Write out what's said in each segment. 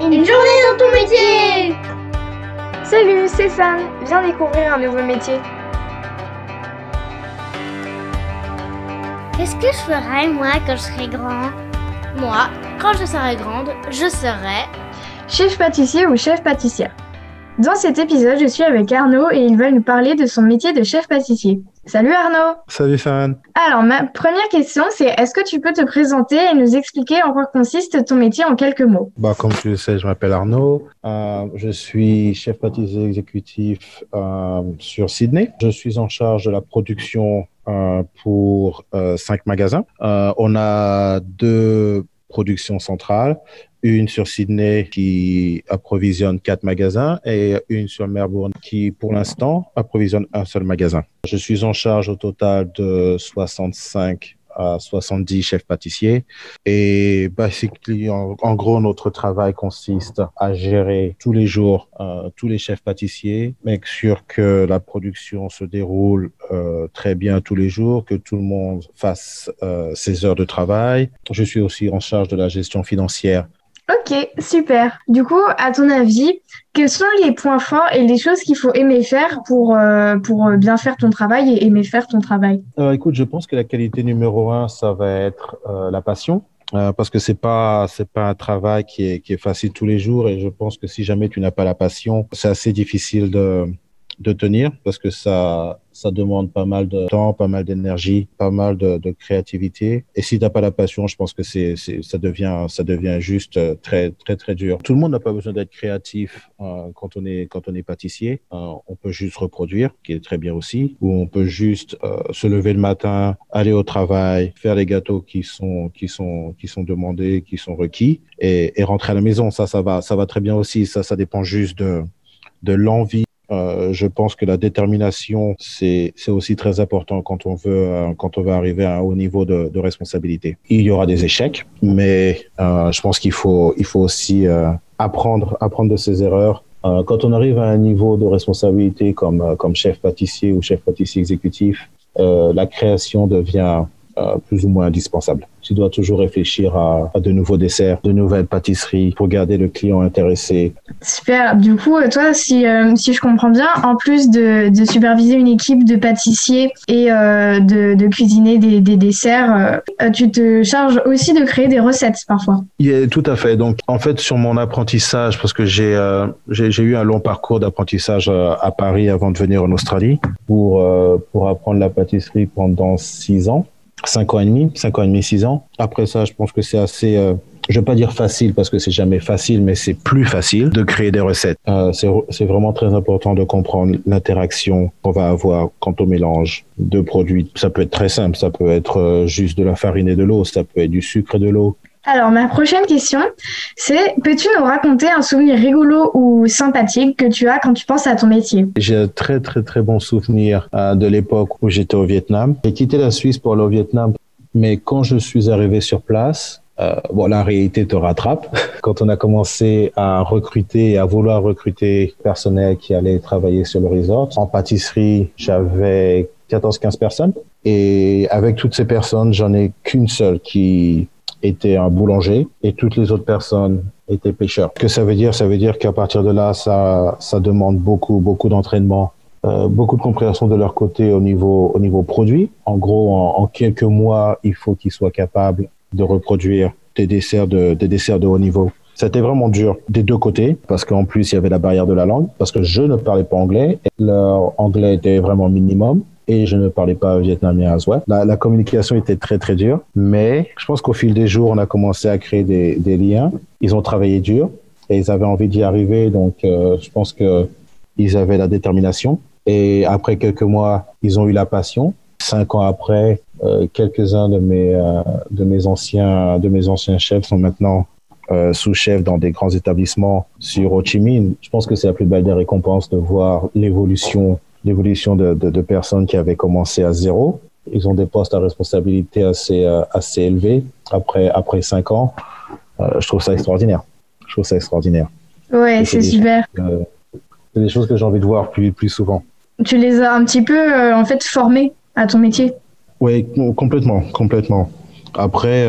Une journée dans ton métier Salut, c'est Fan. Viens découvrir un nouveau métier. Qu'est-ce que je ferai moi quand je serai grand? Moi, quand je serai grande, je serai chef pâtissier ou chef pâtissière? Dans cet épisode, je suis avec Arnaud et il va nous parler de son métier de chef pâtissier. Salut Arnaud Salut Fan Alors, ma première question, c'est est-ce que tu peux te présenter et nous expliquer en quoi consiste ton métier en quelques mots? Bah, Comme tu le sais, je m'appelle Arnaud. Euh, je suis chef pâtissier exécutif euh, sur Sydney. Je suis en charge de la production euh, pour cinq magasins. On a deux productions centrales une sur Sydney qui approvisionne quatre magasins et une sur Melbourne qui, pour l'instant, approvisionne un seul magasin. Je suis en charge au total de 65 à 70 chefs pâtissiers. Et basically, en, gros, notre travail consiste à gérer tous les jours euh, tous les chefs pâtissiers, make sûr que la production se déroule euh, très bien tous les jours, que tout le monde fasse euh, ses heures de travail. Je suis aussi en charge de la gestion financière Ok, super. Du coup, à ton avis, quels sont les points forts et les choses qu'il faut aimer faire pour, euh, pour bien faire ton travail et aimer faire ton travail? Euh, Écoute, je pense que la qualité numéro un, ça va être euh, la passion. Euh, parce que c'est pas c'est pas un travail qui est qui est facile tous les jours et je pense que si jamais tu n'as pas la passion c'est assez difficile de de tenir parce que ça, ça demande pas mal de temps, pas mal d'énergie, pas mal de, de, créativité. Et si t'as pas la passion, je pense que c'est, ça devient, ça devient juste euh, très, très, très dur. Tout le monde n'a pas besoin d'être créatif euh, quand on est, quand on est pâtissier. Euh, on peut juste reproduire, qui est très bien aussi, ou on peut juste euh, se lever le matin, aller au travail, faire les gâteaux qui sont, qui sont, qui sont demandés, qui sont requis, et, et rentrer à la maison. Ça, ça va, ça va très bien aussi. Ça, ça dépend juste de, de l'envie euh, je pense que la détermination, c'est aussi très important quand on veut euh, quand on veut arriver à un haut niveau de, de responsabilité. Il y aura des échecs, mais euh, je pense qu'il faut il faut aussi euh, apprendre apprendre de ses erreurs. Quand on arrive à un niveau de responsabilité comme comme chef pâtissier ou chef pâtissier exécutif, la création devient plus ou moins indispensable tu dois toujours réfléchir à, à, de nouveaux desserts, de nouvelles pâtisseries pour garder le client intéressé. Super. Du coup, toi, si, euh, si je comprends bien, en plus de, de superviser une équipe de pâtissiers et euh, de, de, cuisiner des, des desserts, euh, tu te charges aussi de créer des recettes parfois. Yeah, tout à fait. Donc, en fait, sur mon apprentissage, parce que j'ai euh, j'ai eu un long parcours d'apprentissage à Paris avant de venir en Australie pour, euh, pour apprendre la pâtisserie pendant six ans. 5 ans et demi, 5 ans et demi, 6 ans. Après ça, je pense que c'est assez, euh, je vais pas dire facile parce que c'est jamais facile, mais c'est plus facile de créer des recettes. Euh, c'est vraiment très important de comprendre l'interaction qu'on va avoir quand on mélange deux produits. Ça peut être très simple, ça peut être euh, juste de la farine et de l'eau, ça peut être du sucre et de l'eau, alors, ma prochaine question, c'est peux-tu nous raconter un souvenir rigolo ou sympathique que tu as quand tu penses à ton métier? J'ai un très, très, très bon souvenir euh, de l'époque où j'étais au Vietnam. J'ai quitté la Suisse pour au Vietnam, mais quand je suis arrivé sur place, euh, bon, la réalité te rattrape. Quand on a commencé à recruter et à vouloir recruter personnel qui allait travailler sur le resort, en pâtisserie, j'avais 14-15 personnes. Et avec toutes ces personnes, j'en ai qu'une seule qui était un boulanger et toutes les autres personnes étaient pêcheurs. Que ça veut dire, ça veut dire qu'à partir de là, ça, ça demande beaucoup, beaucoup d'entraînement, euh, beaucoup de compréhension de leur côté au niveau, au niveau produit. En gros, en, en quelques mois, il faut qu'ils soient capables de reproduire des desserts de, des desserts de haut niveau. C'était vraiment dur des deux côtés parce qu'en plus il y avait la barrière de la langue parce que je ne parlais pas anglais et leur anglais était vraiment minimum et je ne parlais pas vietnamien à soi. La, la, communication était très très dure, mais je pense qu'au fil des jours, on a commencé à créer des, liens. Ils ont travaillé dur et ils avaient envie d'y arriver, donc euh, je pense que ils avaient la détermination. Et après quelques mois, ils ont eu la passion. Cinq ans après, euh, quelques-uns de mes euh, de mes anciens de mes anciens chefs sont maintenant sous-chef dans des grands établissements sur Ho Chi Minh. Je pense que c'est la plus belle des récompenses de voir l'évolution l'évolution de, de, de, personnes qui avaient commencé à zéro. Ils ont des postes à responsabilité assez, euh, assez élevés après, après cinq ans. Euh, je trouve ça extraordinaire. Je trouve ça extraordinaire. Ouais, c'est super. Euh, c'est des choses que j'ai envie de voir plus, plus souvent. Tu les as un petit peu, euh, en fait, formés à ton métier? Oui, complètement, complètement. Après,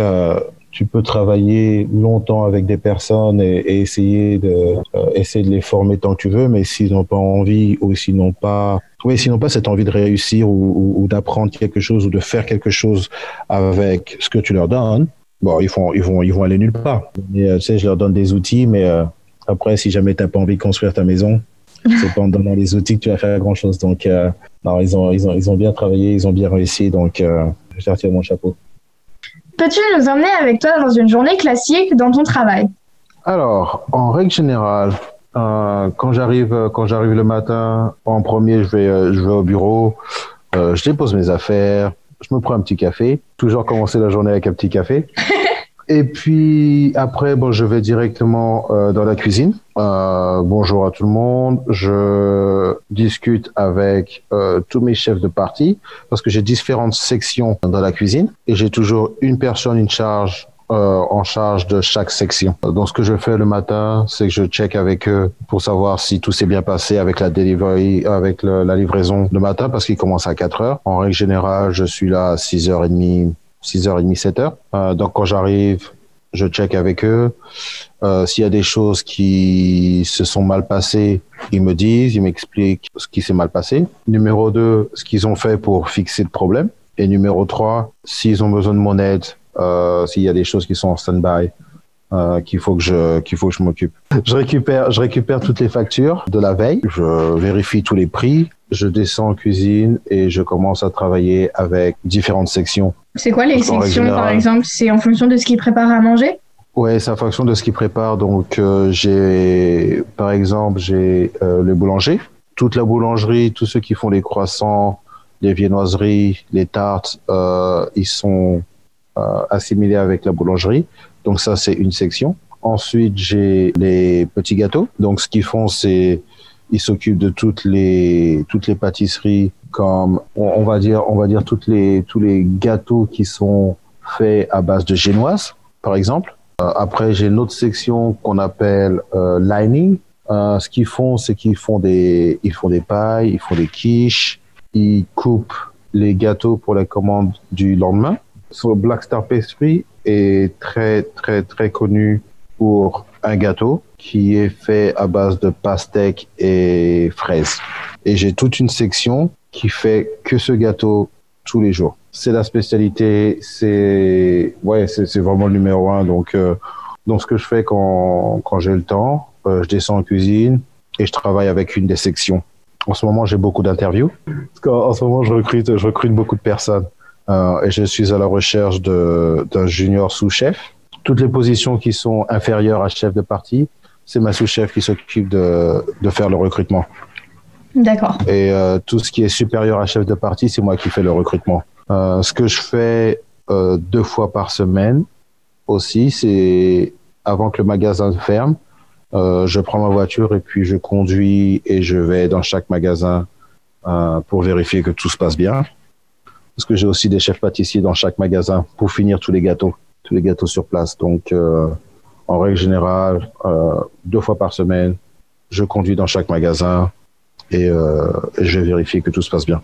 tu peux travailler longtemps avec des personnes et, essayer de euh, essayer de les former tant que tu veux, mais s'ils n'ont pas envie ou s'ils n'ont pas oui, s'ils pas cette envie de réussir ou, ou, d'apprendre quelque chose ou de faire quelque chose avec ce que tu leur donnes, bon, ils vont ils vont ils vont aller nulle part. Mais, euh, tu sais, je leur donne des outils, mais euh, après, si jamais tu n'as pas envie de construire ta maison, c'est pas en donnant les outils que tu vas faire grand chose. Donc, non, ils ont ils ont ils ont bien travaillé, ils ont bien réussi, donc je leur tire mon chapeau. Peux-tu nous emmener avec toi dans une journée classique dans ton travail? Alors, en règle générale, euh, quand j'arrive quand j'arrive le matin, en premier, je vais euh, je vais au bureau, euh, je dépose mes affaires, je me prends un petit café. Toujours commencer la journée avec un petit café. Et puis après, bon, je vais directement euh, dans la cuisine. Euh, bonjour à tout le monde. Je discute avec euh, tous mes chefs de parti parce que j'ai différentes sections dans la cuisine et j'ai toujours une personne, une charge euh, en charge de chaque section. Donc, ce que je fais le matin, c'est que je check avec eux pour savoir si tout s'est bien passé avec la delivery, avec la livraison le matin parce qu'il commence à 4 heures. En règle générale, je suis là à 6h30, 6h30, 7h. Euh, donc quand j'arrive, je check avec eux. Euh, S'il y a des choses qui se sont mal passées, ils me disent, ils m'expliquent ce qui s'est mal passé. Numéro 2, ce qu'ils ont fait pour fixer le problème. Et numéro 3, s'ils ont besoin de mon aide, euh, s'il y a des choses qui sont en stand-by, euh, qu'il faut que je qu'il faut que je m'occupe. Je récupère je récupère toutes les factures de la veille, je vérifie tous les prix, je descends en cuisine et je commence à travailler avec différentes sections. C'est quoi les sections par exemple? C'est en fonction de ce qu'ils préparent à manger? Ouais, c'est en fonction de ce qu'ils préparent. Donc euh, j'ai par exemple j'ai euh, les boulangers, toute la boulangerie, tous ceux qui font les croissants, les viennoiseries, les tartes, euh, ils sont euh, assimilés avec la boulangerie. Donc ça c'est une section. Ensuite j'ai les petits gâteaux. Donc ce qu'ils font c'est il s'occupe de toutes les toutes les pâtisseries comme on, va dire on va dire toutes les tous les gâteaux qui sont faits à base de génoise par exemple. Euh, après j'ai une autre section qu'on appelle euh, lining. Euh, ce qu'ils font c'est qu'ils font des ils font des pailles, ils font des quiches, ils coupent les gâteaux pour la commande du lendemain. So, Black Star Pastry est très très très connu pour un gâteau qui est fait à base de pastèques et fraises. Et j'ai toute une section qui fait que ce gâteau tous les jours. C'est la spécialité, c'est ouais, c'est vraiment le numéro un. Donc, euh, donc ce que je fais quand, quand j'ai le temps, euh, je descends en cuisine et je travaille avec une des sections. En ce moment, j'ai beaucoup d'interviews. En ce moment, je recrute, je recrute beaucoup de personnes euh, et je suis à la recherche d'un junior sous-chef. Toutes les positions qui sont inférieures à chef de partie, c'est ma sous-chef qui s'occupe de, de, faire le recrutement. D'accord. Et euh, tout ce qui est supérieur à chef de partie, c'est moi qui fais le recrutement. Euh, ce que je fais euh, deux fois par semaine aussi, c'est avant que le magasin ferme, je prends ma voiture et puis je conduis et je vais dans chaque magasin pour vérifier que tout se passe bien. Parce que j'ai aussi des chefs pâtissiers dans chaque magasin pour finir tous les gâteaux, tous les gâteaux sur place. Donc euh, en règle générale, euh, deux fois par semaine, je conduis dans chaque magasin et, euh, je vérifie que tout se passe bien.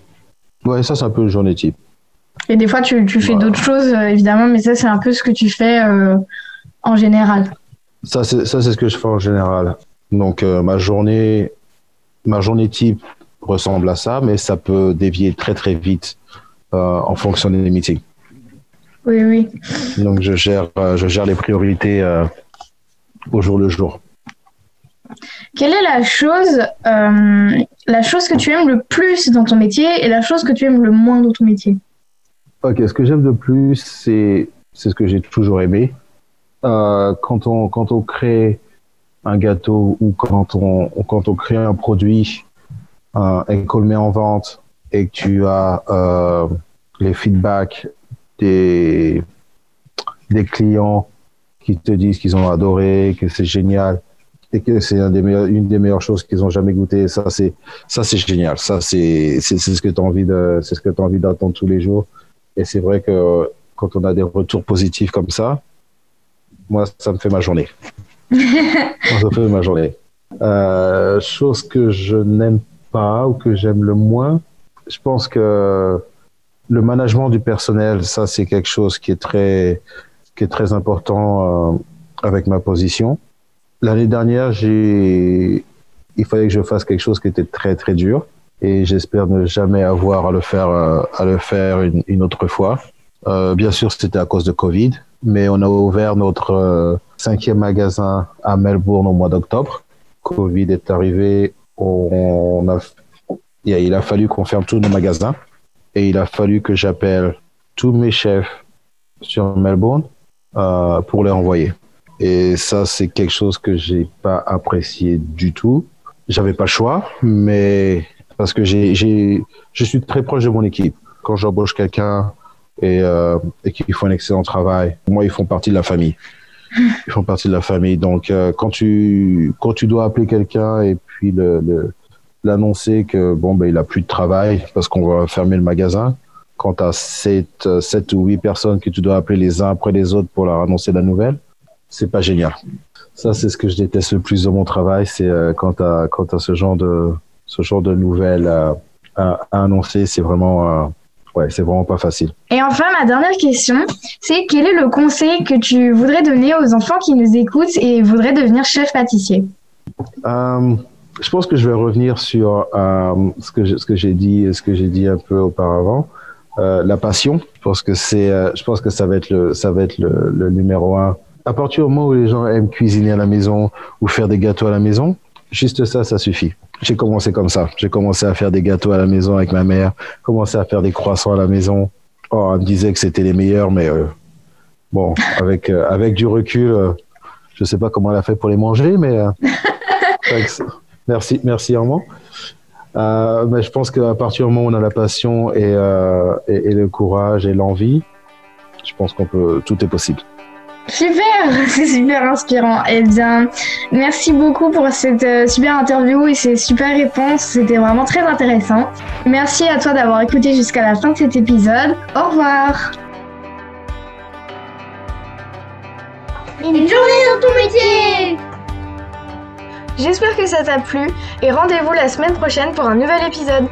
Ouais, ça, c'est un peu une journée type. Et des fois, tu, tu fais voilà. d'autres choses, évidemment, mais ça, c'est un peu ce que tu fais euh, en général. Ça, c'est ce que je fais en général. Donc, euh, ma journée, ma journée type ressemble à ça, mais ça peut dévier très, très vite en fonction des meetings. Oui, oui. Donc, je gère, je gère les priorités au jour le jour. Quelle est la chose, euh, la chose que tu aimes le plus dans ton métier et la chose que tu aimes le moins dans ton métier? Ok, ce que j'aime le plus, c'est c'est ce que j'ai toujours aimé. Euh, quand on quand on crée un gâteau ou quand on quand on crée un produit euh, et qu'on le met en vente et que tu as euh, les feedbacks des des clients qui te disent qu'ils ont adoré, que c'est génial et que c'est un une des meilleures choses qu'ils ont jamais goûté. Ça, c'est, ça, c'est génial. Ça, c'est, c'est, ce que tu as envie de, c'est ce que as envie d'entendre tous les jours. Et c'est vrai que quand on a des retours positifs comme ça, moi, ça me fait ma journée. ça me fait ma journée. Euh, chose que je n'aime pas ou que j'aime le moins, je pense que le management du personnel, ça, c'est quelque chose qui est très, qui est très important euh, avec ma position. L'année dernière, j'ai, il fallait que je fasse quelque chose qui était très très dur et j'espère ne jamais avoir à le faire euh, à le faire une, une autre fois. Euh, bien sûr, c'était à cause de Covid, mais on a ouvert notre euh, cinquième magasin à Melbourne au mois d'octobre. Covid est arrivé, on a, il a fallu qu'on ferme tous nos magasins et il a fallu que j'appelle tous mes chefs sur Melbourne euh, pour les envoyer. Et ça, c'est quelque chose que j'ai pas apprécié du tout. J'avais pas le choix, mais parce que j'ai, j'ai, je suis très proche de mon équipe. Quand j'embauche quelqu'un et, euh, et qu'ils font un excellent travail, moi, ils font partie de la famille. Ils font partie de la famille. Donc, euh, quand tu quand tu dois appeler quelqu'un et puis le, le l'annoncer que bon ben il a plus de travail parce qu'on va fermer le magasin, quand tu as sept, sept ou huit personnes que tu dois appeler les uns après les autres pour leur annoncer la nouvelle, c'est pas génial. Ça, c'est ce que je déteste le plus de mon travail, c'est euh, quand tu as, quand as ce genre de, ce genre de nouvelles euh, à, à annoncer, c'est vraiment, euh, ouais, c'est vraiment pas facile. Et enfin, ma dernière question, c'est quel est le conseil que tu voudrais donner aux enfants qui nous écoutent et voudraient devenir chef pâtissier Euh, je pense que je vais revenir sur euh, ce que je- ce que j'ai dit, ce que j'ai dit un peu auparavant. Euh, la passion, je pense que c'est, euh, je pense que ça va être le, ça va être le, le numéro un. À partir du moment où les gens aiment cuisiner à la maison ou faire des gâteaux à la maison, juste ça, ça suffit. J'ai commencé comme ça. J'ai commencé à faire des gâteaux à la maison avec ma mère, commencé à faire des croissants à la maison. Oh, elle me disait que c'était les meilleurs, mais euh, bon, avec euh, avec du recul, euh, je sais pas comment elle a fait pour les manger, mais euh. merci, merci Armand. Euh, mais je pense qu'à partir du moment où on a la passion et, euh, et, et le courage et l'envie, je pense qu'on peut, tout est possible. Super, c'est super inspirant. Eh bien, merci beaucoup pour cette euh, super interview et ces super réponses. C'était vraiment très intéressant. Merci à toi d'avoir écouté jusqu'à la fin de cet épisode. Au revoir. Une journée dans ton métier J'espère que ça t'a plu et rendez-vous la semaine prochaine pour un nouvel épisode.